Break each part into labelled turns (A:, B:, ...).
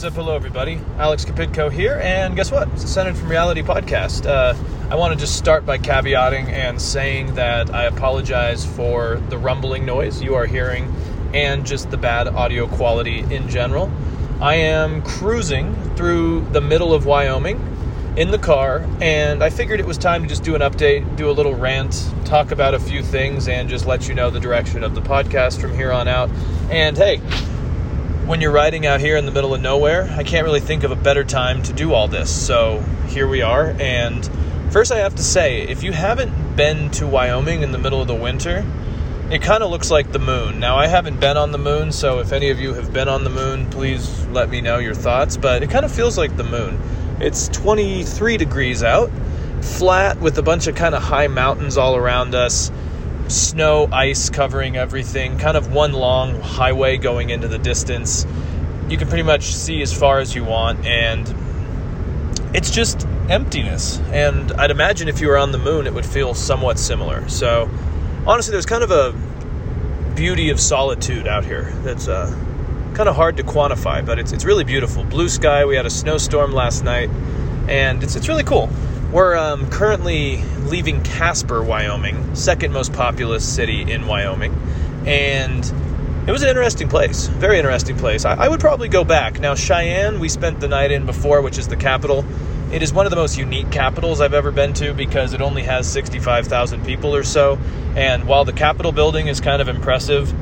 A: What's up? Hello, everybody. Alex Kapitko here, and guess what? It's the Centered from Reality podcast. Uh, I want to just start by caveating and saying that I apologize for the rumbling noise you are hearing and just the bad audio quality in general. I am cruising through the middle of Wyoming in the car, and I figured it was time to just do an update, do a little rant, talk about a few things, and just let you know the direction of the podcast from here on out. And hey, when you're riding out here in the middle of nowhere, I can't really think of a better time to do all this. So here we are. And first, I have to say, if you haven't been to Wyoming in the middle of the winter, it kind of looks like the moon. Now, I haven't been on the moon, so if any of you have been on the moon, please let me know your thoughts. But it kind of feels like the moon. It's 23 degrees out, flat with a bunch of kind of high mountains all around us snow, ice covering everything, kind of one long highway going into the distance. You can pretty much see as far as you want, and it's just emptiness. And I'd imagine if you were on the moon, it would feel somewhat similar. So, honestly, there's kind of a beauty of solitude out here that's uh, kind of hard to quantify, but it's, it's really beautiful. Blue sky, we had a snowstorm last night, and it's, it's really cool. We're um, currently leaving Casper, Wyoming, second most populous city in Wyoming, and it was an interesting place, very interesting place. I, I, would probably go back. Now, Cheyenne, we spent the night in before, which is the capital. It is one of the most unique capitals I've ever been to because it only has 65,000 people or so, and while the Capitol building is kind of impressive,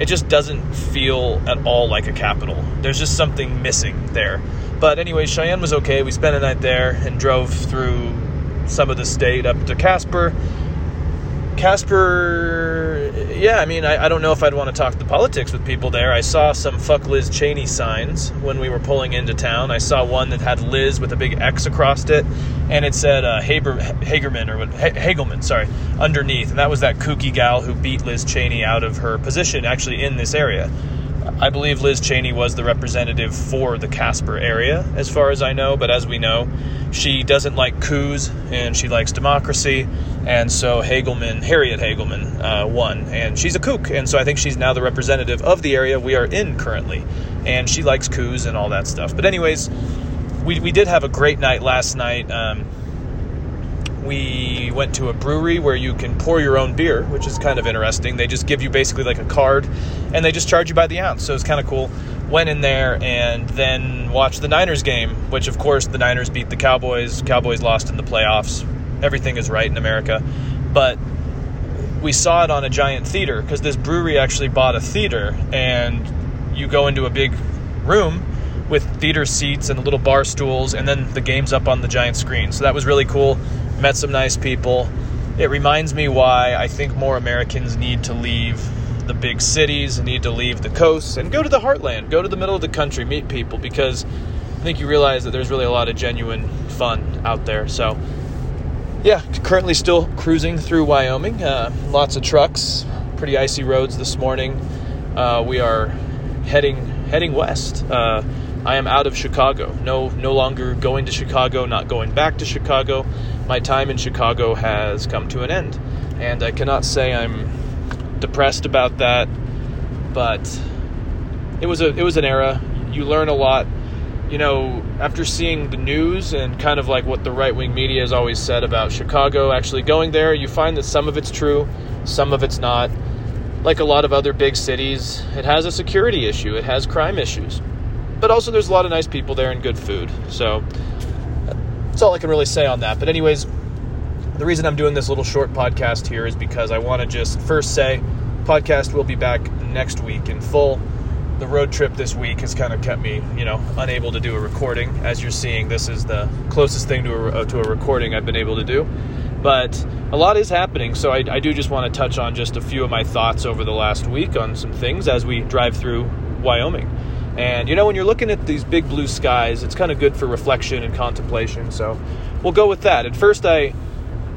A: it just doesn't feel at all like a capital. There's just something missing there. But anyway, Cheyenne was okay. We spent a night there and drove through some of the state up to Casper. Casper, yeah, I mean, I, I, don't know if I'd want to talk the politics with people there. I saw some fuck Liz Cheney signs when we were pulling into town. I saw one that had Liz with a big X across it, and it said uh, Haber, Hagerman, or Hagelman, sorry, underneath. And that was that kooky gal who beat Liz Cheney out of her position actually in this area. I believe Liz Cheney was the representative for the Casper area, as far as I know. But as we know, she doesn't like coups and she likes democracy. And so Hagelman, Harriet Hagelman, uh, won. And she's a kook. And so I think she's now the representative of the area we are in currently. And she likes coups and all that stuff. But, anyways, we, we did have a great night last night. Um, we went to a brewery where you can pour your own beer, which is kind of interesting. They just give you basically like a card and they just charge you by the ounce. So it's kind of cool. Went in there and then watched the Niners game, which of course the Niners beat the Cowboys. Cowboys lost in the playoffs. Everything is right in America. But we saw it on a giant theater because this brewery actually bought a theater and you go into a big room with theater seats and little bar stools and then the game's up on the giant screen. So that was really cool met some nice people. It reminds me why I think more Americans need to leave the big cities, need to leave the coasts, and go to the heartland, go to the middle of the country, meet people, because I think you realize that there's really a lot of genuine fun out there. So, yeah, currently still cruising through Wyoming. Uh, lots of trucks, pretty icy roads this morning. Uh, we are heading heading west. Uh, I am out of Chicago. No, no longer going to Chicago. Not going back to Chicago my time in Chicago has come to an end. And I cannot say I'm depressed about that, but it was a it was an era. You learn a lot. You know, after seeing the news and kind of like what the right wing media has always said about Chicago, actually going there, you find that some of it's true, some of it's not. Like a lot of other big cities, it has a security issue, it has crime issues. But also, there's a lot of nice people there and good food. So, that's all I can really say on that. But, anyways, the reason I'm doing this little short podcast here is because I want to just first say podcast will be back next week in full. The road trip this week has kind of kept me, you know, unable to do a recording. As you're seeing, this is the closest thing to a, uh, to a recording I've been able to do. But a lot is happening, so I, I do just want to touch on just a few of my thoughts over the last week on some things as we drive through Wyoming. And you know, when you're looking at these big blue skies, it's kind of good for reflection and contemplation. So we'll go with that. At first, I,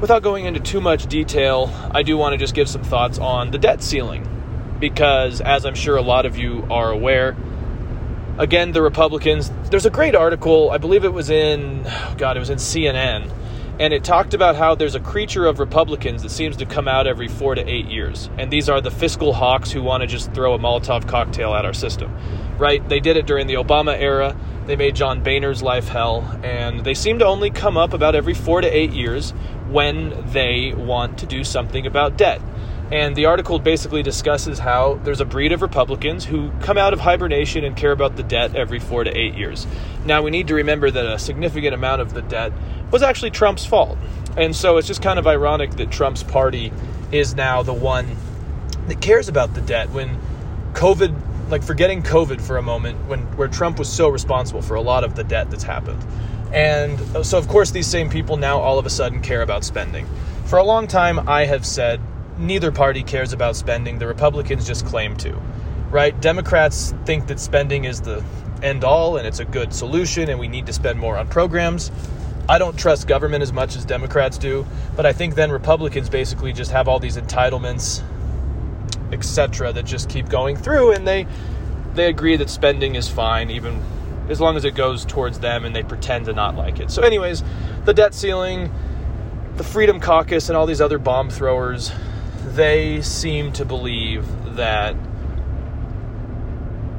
A: without going into too much detail, I do want to just give some thoughts on the debt ceiling. Because, as I'm sure a lot of you are aware, again, the Republicans, there's a great article, I believe it was in, oh God, it was in CNN and it talked about how there's a creature of Republicans that seems to come out every four to eight years. And these are the fiscal hawks who want to just throw a Molotov cocktail at our system. right? They did it during the Obama era. They made John Boehner's life hell, and they seem to only come up about every four to eight years when they want to do something about debt. And the article basically discusses how there's a breed of Republicans who come out of hibernation and care about the debt every four to eight years. Now, we need to remember that a significant amount of the debt was actually Trump's fault. And so it's just kind of ironic that Trump's party is now the one that cares about the debt when COVID, like forgetting COVID for a moment, when where Trump was so responsible for a lot of the debt that's happened. And so, of course, these same people now all of a sudden care about spending. For a long time, I have said neither party cares about spending. The Republicans just claim to, right? Democrats think that spending is the end all and it's a good solution and we need to spend more on programs. I don't trust government as much as Democrats do, but I think then Republicans basically just have all these entitlements, etc., that just keep going through, and they they agree that spending is fine, even as long as it goes towards them, and they pretend to not like it. So, anyways, the debt ceiling, the Freedom Caucus, and all these other bomb throwers, they seem to believe that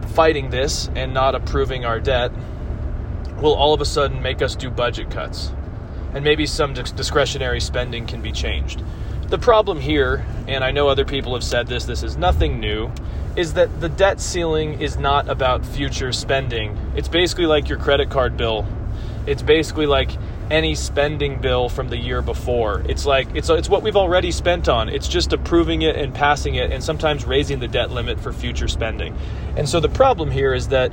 A: fighting this and not approving our debt will all of a sudden make us do budget cuts. And maybe some discretionary spending can be changed. The problem here, and I know other people have said this, this is nothing new, is that the debt ceiling is not about future spending. It's basically like your credit card bill. It's basically like any spending bill from the year before. It's like it's it's what we've already spent on. It's just approving it and passing it and sometimes raising the debt limit for future spending. And so the problem here is that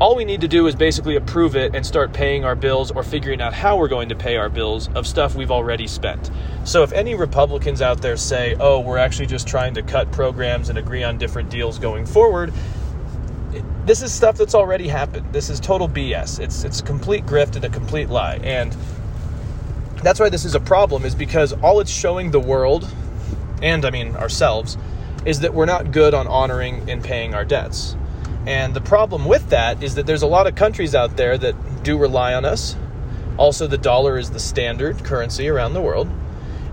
A: all we need to do is basically approve it and start paying our bills or figuring out how we're going to pay our bills of stuff we've already spent. So if any Republicans out there say, "Oh, we're actually just trying to cut programs and agree on different deals going forward," this is stuff that's already happened. This is total BS. It's it's a complete grift and a complete lie. And that's why this is a problem is because all it's showing the world and I mean ourselves is that we're not good on honoring and paying our debts. And the problem with that is that there's a lot of countries out there that do rely on us. Also, the dollar is the standard currency around the world.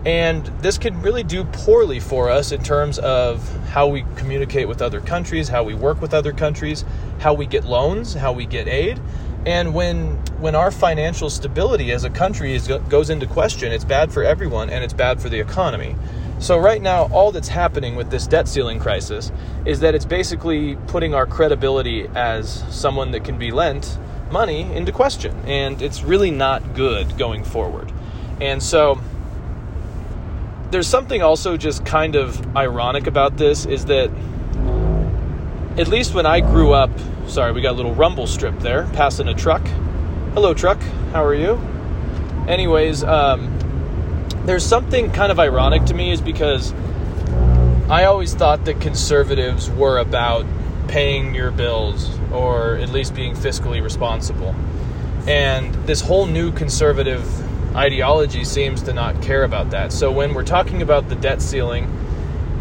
A: And this can really do poorly for us in terms of how we communicate with other countries, how we work with other countries, how we get loans, how we get aid. And when when our financial stability as a country is, goes into question, it's bad for everyone and it's bad for the economy. So, right now, all that's happening with this debt ceiling crisis is that it's basically putting our credibility as someone that can be lent money into question. And it's really not good going forward. And so, there's something also just kind of ironic about this is that at least when I grew up, sorry, we got a little rumble strip there, passing a truck. Hello, truck. How are you? Anyways, um, there's something kind of ironic to me is because I always thought that conservatives were about paying your bills or at least being fiscally responsible. And this whole new conservative ideology seems to not care about that. So when we're talking about the debt ceiling,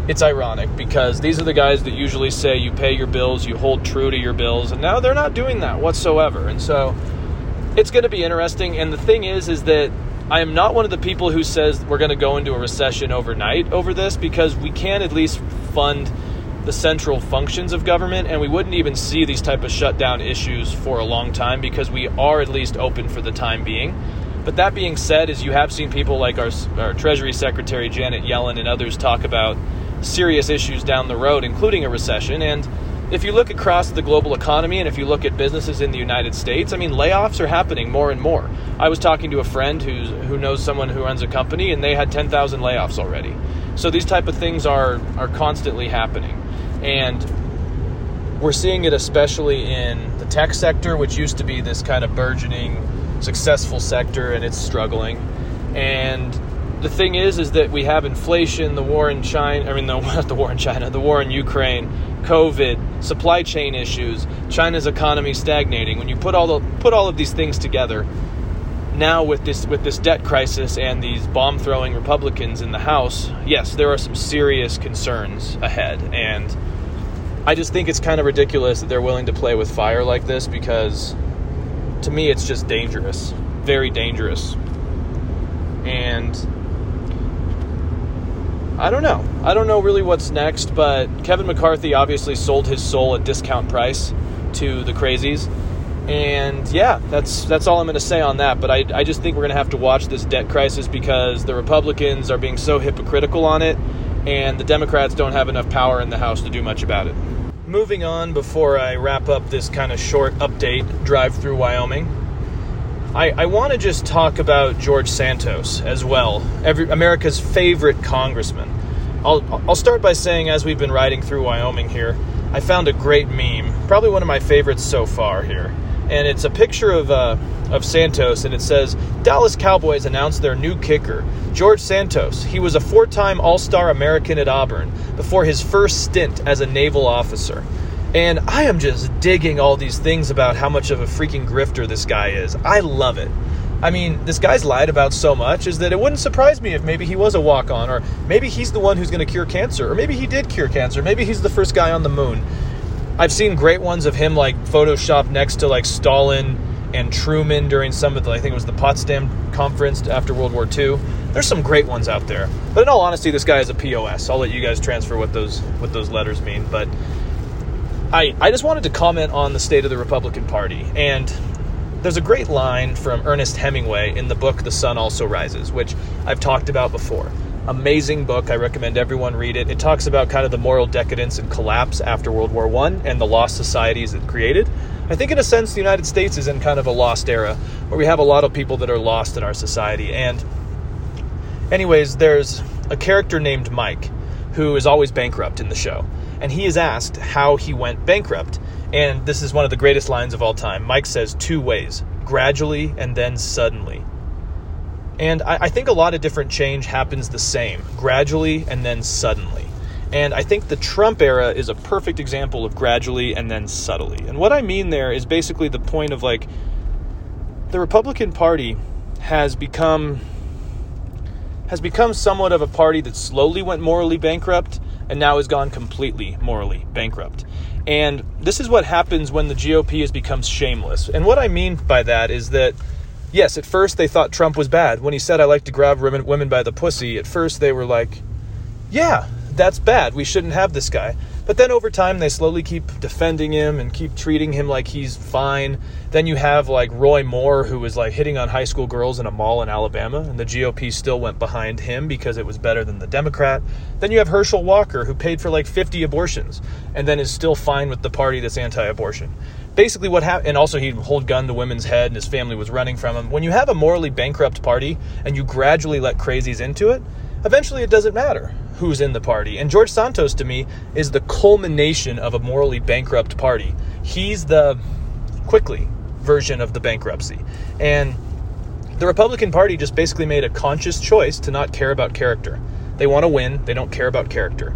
A: it's ironic because these are the guys that usually say you pay your bills, you hold true to your bills, and now they're not doing that whatsoever. And so it's going to be interesting. And the thing is, is that I am not one of the people who says we're going to go into a recession overnight over this because we can at least fund the central functions of government and we wouldn't even see these type of shutdown issues for a long time because we are at least open for the time being. But that being said, as you have seen people like our, our Treasury Secretary Janet Yellen and others talk about serious issues down the road, including a recession, and if you look across the global economy and if you look at businesses in the United States, I mean, layoffs are happening more and more. I was talking to a friend who's, who knows someone who runs a company, and they had 10,000 layoffs already. So these type of things are are constantly happening, and we're seeing it especially in the tech sector, which used to be this kind of burgeoning, successful sector, and it's struggling. And the thing is, is that we have inflation, the war in China. I mean, the, not the war in China, the war in Ukraine COVID, supply chain issues, China's economy stagnating. When you put all the put all of these things together, now with this with this debt crisis and these bomb throwing Republicans in the House, yes, there are some serious concerns ahead and I just think it's kind of ridiculous that they're willing to play with fire like this because to me it's just dangerous, very dangerous. And I don't know. I don't know really what's next, but Kevin McCarthy obviously sold his soul at discount price to the crazies. And yeah, that's that's all I'm going to say on that. But I, I just think we're going to have to watch this debt crisis because the Republicans are being so hypocritical on it, and the Democrats don't have enough power in the House to do much about it. Moving on, before I wrap up this kind of short update drive through Wyoming, I, I want to just talk about George Santos as well, every, America's favorite congressman. I'll, I'll start by saying, as we've been riding through Wyoming here, I found a great meme, probably one of my favorites so far here and it's a picture of uh, of Santos, and it says Dallas Cowboys announced their new kicker, George Santos. He was a four-time All-Star American at Auburn before his first stint as a naval officer. And I am just digging all these things about how much of a freaking grifter this guy is. I love it. I mean, this guy's lied about so much is that it wouldn't surprise me if maybe he was a walk on, or maybe he's the one who's going to cure cancer, or maybe he did cure cancer, maybe he's the first guy on the moon. I've seen great ones of him like Photoshop next to like Stalin and Truman during some of the I think it was the Potsdam conference after World War II. There's some great ones out there. But in all honesty, this guy is a POS. I'll let you guys transfer what those what those letters mean. But I I just wanted to comment on the state of the Republican Party. And there's a great line from Ernest Hemingway in the book The Sun Also Rises, which I've talked about before amazing book. I recommend everyone read it. It talks about kind of the moral decadence and collapse after World War One and the lost societies it created. I think, in a sense, the United States is in kind of a lost era where we have a lot of people that are lost in our society. And, anyways, there's a character named Mike who is always bankrupt in the show. And he is asked how he went bankrupt. And this is one of the greatest lines of all time. Mike says two ways gradually and then suddenly. And I, I, think a lot of different change happens the same, gradually and then suddenly. And I think the Trump era is a perfect example of gradually and then subtly. And what I mean there is basically the point of like the Republican Party has become has become somewhat of a party that slowly went morally bankrupt and now has gone completely morally bankrupt. And this is what happens when the GOP has become shameless. And what I mean by that is that yes, at first they thought Trump was bad. When he said, I like to grab women, by the pussy, at first they were like, yeah, that's bad. We shouldn't have this guy. But then over time, they slowly keep defending him and keep treating him like he's fine. Then you have like Roy Moore, who was like hitting on high school girls in a mall in Alabama, and the GOP still went behind him because it was better than the Democrat. Then you have Herschel Walker, who paid for like 50 abortions and then is still fine with the party that's anti abortion basically what happened and also he'd hold gun to women's head and his family was running from him. When you have a morally bankrupt party and you gradually let crazies into it eventually it doesn't matter who's in the party. And george santos to me is the culmination of a morally bankrupt party. He's the quickly version of the bankruptcy. And the republican party just basically made a conscious choice to not care about character. They want to win they don't care about character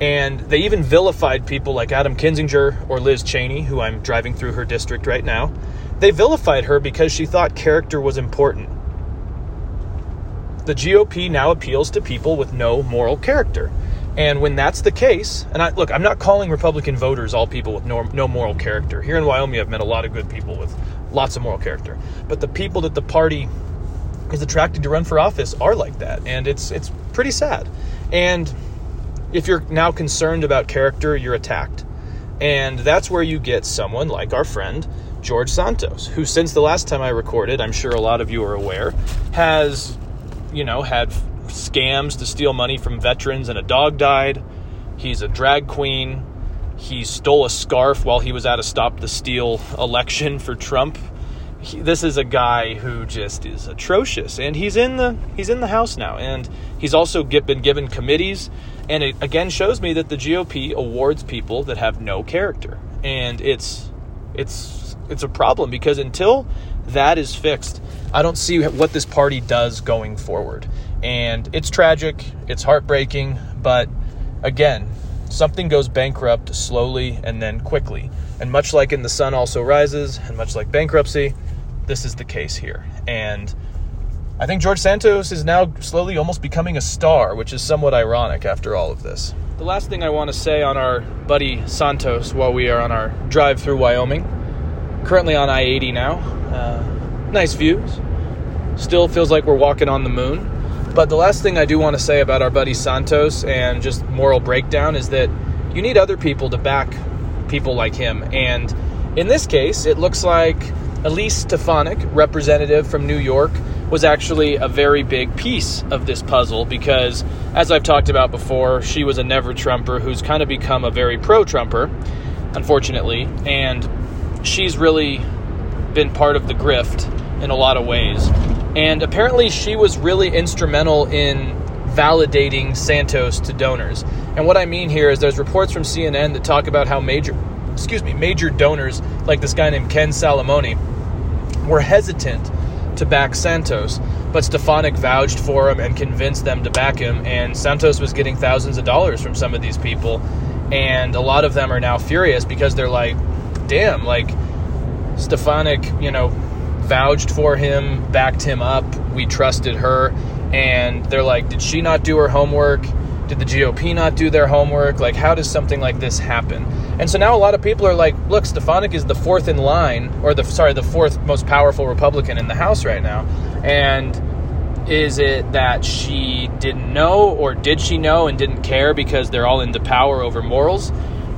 A: and they even vilified people like Adam Kinzinger or Liz Cheney, who I'm driving through her district right now. They vilified her because she thought character was important. The GOP now appeals to people with no moral character. And when that's the case, and I look, I'm not calling Republican voters all people with no, no moral character. Here in Wyoming, I've met a lot of good people with lots of moral character. But the people that the party is attracted to run for office are like that, and it's it's pretty sad. And if you're now concerned about character, you're attacked. And that's where you get someone like our friend George Santos, who since the last time I recorded, I'm sure a lot of you are aware, has, you know, had scams to steal money from veterans and a dog died. He's a drag queen. He stole a scarf while he was at a stop the steal election for Trump. He, this is a guy who just is atrocious and he's in the he's in the house now and he's also get, been given committees and it again shows me that the GOP awards people that have no character, and it's it's it's a problem because until that is fixed, I don't see what this party does going forward. And it's tragic, it's heartbreaking, but again, something goes bankrupt slowly and then quickly. And much like in The Sun Also Rises, and much like bankruptcy, this is the case here. And I think George Santos is now slowly almost becoming a star, which is somewhat ironic after all of this. The last thing I want to say on our buddy Santos while we are on our drive through Wyoming, currently on I 80 now. Uh, nice views. Still feels like we're walking on the moon. But the last thing I do want to say about our buddy Santos and just moral breakdown is that you need other people to back people like him. And in this case, it looks like Elise Stefanik, representative from New York, was actually a very big piece of this puzzle because, as I've talked about before, she was a never Trumper who's kind of become a very pro Trumper, unfortunately, and she's really been part of the grift in a lot of ways. And apparently, she was really instrumental in validating Santos to donors. And what I mean here is there's reports from CNN that talk about how major excuse me, major donors like this guy named Ken Salamone were hesitant to back Santos, but Stefanik vouched for him and convinced them to back him. And Santos was getting thousands of dollars from some of these people, and a lot of them are now furious because they're like, "Damn, like Stefanik, you know, vouched for him, backed him up. We trusted her." And they're like, "Did she not do her homework?" Did the GOP not do their homework? Like, how does something like this happen? And so now a lot of people are like, look, Stefanik is the fourth in line, or the sorry, the fourth most powerful Republican in the House right now. And is it that she didn't know, or did she know and didn't care because they're all into power over morals?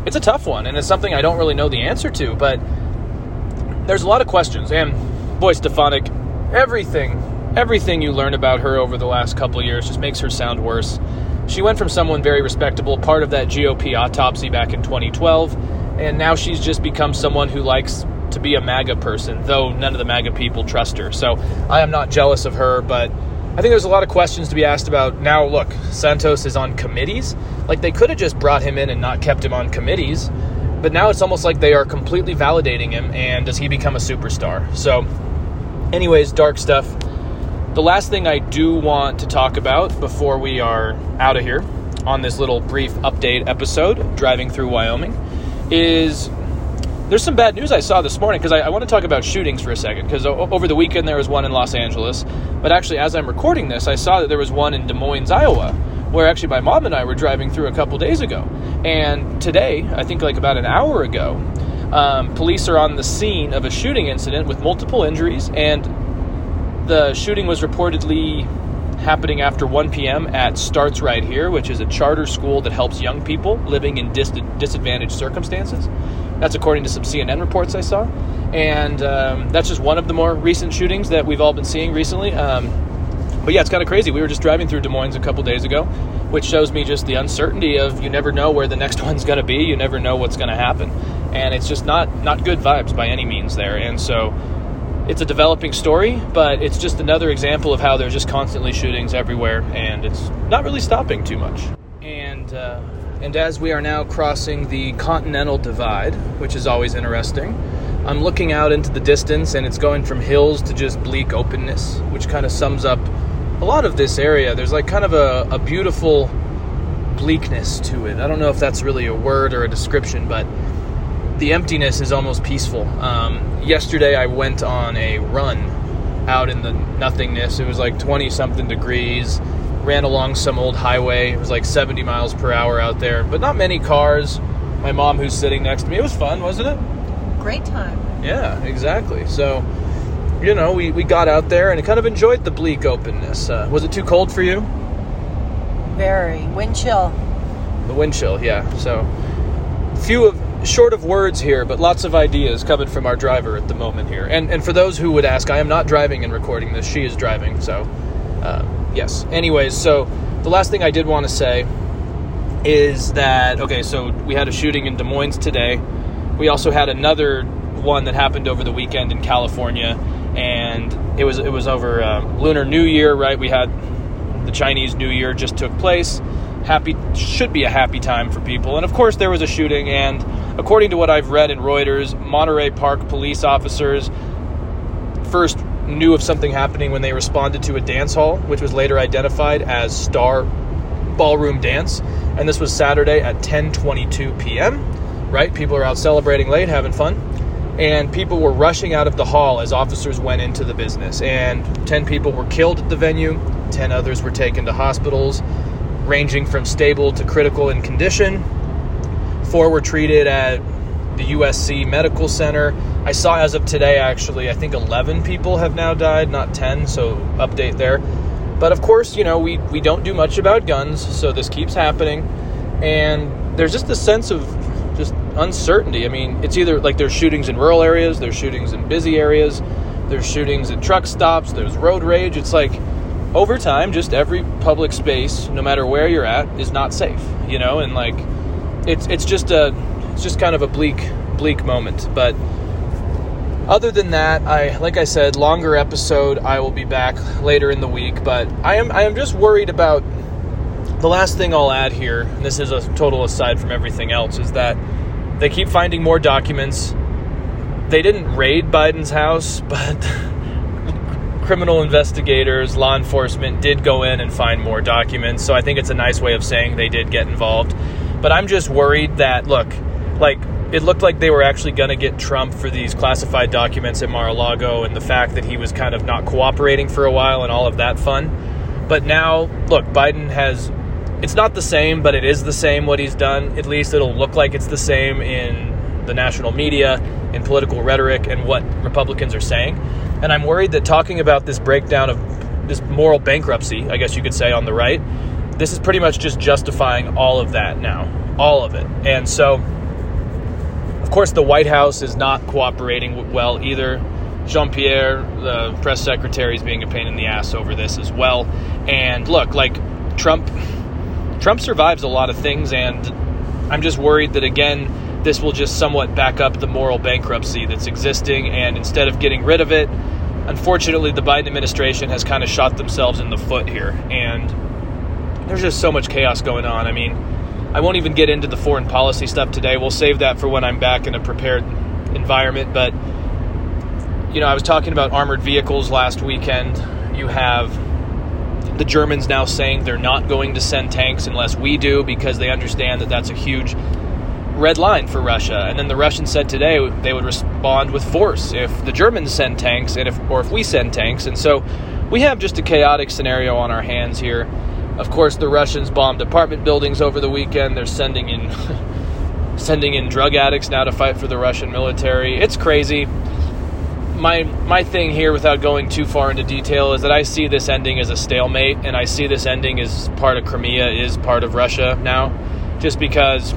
A: It's a tough one, and it's something I don't really know the answer to, but there's a lot of questions. And boy, Stefanik, everything, everything you learn about her over the last couple years just makes her sound worse. She went from someone very respectable, part of that GOP autopsy back in 2012, and now she's just become someone who likes to be a MAGA person, though none of the MAGA people trust her. So I am not jealous of her, but I think there's a lot of questions to be asked about. Now, look, Santos is on committees. Like, they could have just brought him in and not kept him on committees, but now it's almost like they are completely validating him, and does he become a superstar? So, anyways, dark stuff. The last thing I do want to talk about before we are out of here on this little brief update episode, driving through Wyoming, is there's some bad news I saw this morning because I, I, want to talk about shootings for a second because over the weekend there was one in Los Angeles, but actually as I'm recording this, I saw that there was one in Des Moines, Iowa, where actually my mom and I were driving through a couple days ago, and today, I think like about an hour ago, um, police are on the scene of a shooting incident with multiple injuries and the shooting was reportedly happening after 1 p.m. at Starts Right Here, which is a charter school that helps young people living in dis- disadvantaged circumstances. That's according to some CNN reports I saw. And um, that's just one of the more recent shootings that we've all been seeing recently. Um, but yeah, it's kind of crazy. We were just driving through Des Moines a couple days ago, which shows me just the uncertainty of you never know where the next one's going to be. You never know what's going to happen. And it's just not, not good vibes by any means there. And so it's a developing story, but it's just another example of how there's just constantly shootings everywhere, and it's not really stopping too much. And uh, and as we are now crossing the Continental Divide, which is always interesting, I'm looking out into the distance, and it's going from hills to just bleak openness, which kind of sums up a lot of this area. There's like kind of a, a beautiful bleakness to it. I don't know if that's really a word or a description, but the emptiness is almost peaceful. Um, yesterday, I went on a run out in the nothingness. It was like 20 something degrees. Ran along some old highway. It was like 70 miles per hour out there, but not many cars. My mom, who's sitting next to me, it was fun, wasn't it?
B: Great time.
A: Yeah, exactly. So, you know, we, we got out there and kind of enjoyed the bleak openness. Uh, was it too cold for you?
B: Very. Wind chill.
A: The wind chill, yeah. So, few of short of words here, but lots of ideas coming from our driver at the moment here. And and for those who would ask, I am not driving and recording this. She is driving. So, uh, yes. Anyways, so the last thing I did want to say is that okay. So we had a shooting in Des Moines today. We also had another one that happened over the weekend in California, and it was it was over uh, Lunar New Year, right? We had the Chinese New Year just took place. Happy should be a happy time for people, and of course there was a shooting and According to what I've read in Reuters, Monterey Park police officers first knew of something happening when they responded to a dance hall, which was later identified as Star Ballroom Dance, and this was Saturday at 10:22 p.m. Right? People are out celebrating late, having fun, and people were rushing out of the hall as officers went into the business. And 10 people were killed at the venue, 10 others were taken to hospitals, ranging from stable to critical in condition. Four were treated at the USC Medical Center. I saw as of today, actually, I think 11 people have now died, not 10, so update there. But of course, you know, we, we don't do much about guns, so this keeps happening. And there's just a sense of just uncertainty. I mean, it's either like there's shootings in rural areas, there's shootings in busy areas, there's shootings at truck stops, there's road rage. It's like over time, just every public space, no matter where you're at, is not safe. You know, and like it's it's just a it's just kind of a bleak bleak moment. But other than that, I like I said, longer episode. I will be back later in the week, but I am I am just worried about the last thing I'll add here, and this is a total aside from everything else, is that they keep finding more documents. They didn't raid Biden's house, but criminal investigators, law enforcement did go in and find more documents. So I think it's a nice way of saying they did get involved. But I'm just worried that, look, like, it looked like they were actually going to get Trump for these classified documents at Mar a Lago and the fact that he was kind of not cooperating for a while and all of that fun. But now, look, Biden has it's not the same, but it is the same what he's done. At least it'll look like it's the same in the national media, in political rhetoric, and what Republicans are saying. And I'm worried that talking about this breakdown of this moral bankruptcy, I guess you could say, on the right, this is pretty much just justifying all of that now. All of it. And so, of course, the White House is not cooperating well either. Jean Pierre, the press secretary, is being a pain in the ass over this as well. And look, like Trump Trump survives a lot of things, and I'm just worried that again, this will just somewhat back up the moral bankruptcy that's existing. And instead of getting rid of it, unfortunately, the Biden administration has kind of shot themselves in the foot here. And there's just so much chaos going on. I mean, I won't even get into the foreign policy stuff today. We'll save that for when I'm back in a prepared environment. But, you know, I was talking about armored vehicles last weekend. You have the Germans now saying they're not going to send tanks unless we do because they understand that that's a huge red line for Russia. And then the Russians said today they would respond with force if the Germans send tanks and if or if we send tanks. And so we have just a chaotic scenario on our hands here. Of course, the Russians bombed apartment buildings over the weekend. They're sending in sending in drug addicts now to fight for the Russian military. It's crazy my my thing here, without going too far into detail, is that I see this ending as a stalemate, and I see this ending as part of Crimea is part of Russia now, just because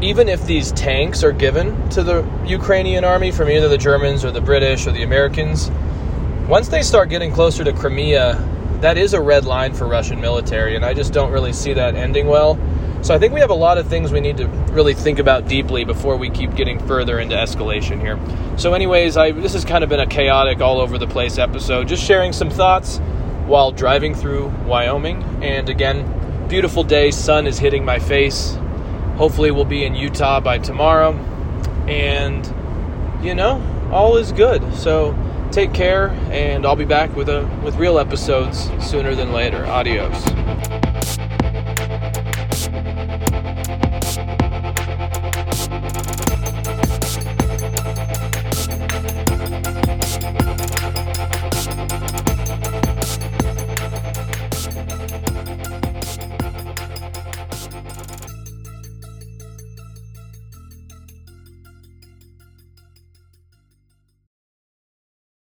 A: even if these tanks are given to the Ukrainian army from either the Germans or the British or the Americans, once they start getting closer to Crimea, that is a red line for Russian military, and I just don't really see that ending well. So I think we have a lot of things we need to really think about deeply before we keep getting further into escalation here. So, anyways, I this has kind of been a chaotic, all over the place episode. Just sharing some thoughts while driving through Wyoming. And again, beautiful day. Sun is hitting my face. Hopefully, we'll be in Utah by tomorrow. And you know, all is good. So take care, and I'll be back with a with real episodes sooner than later. Adios.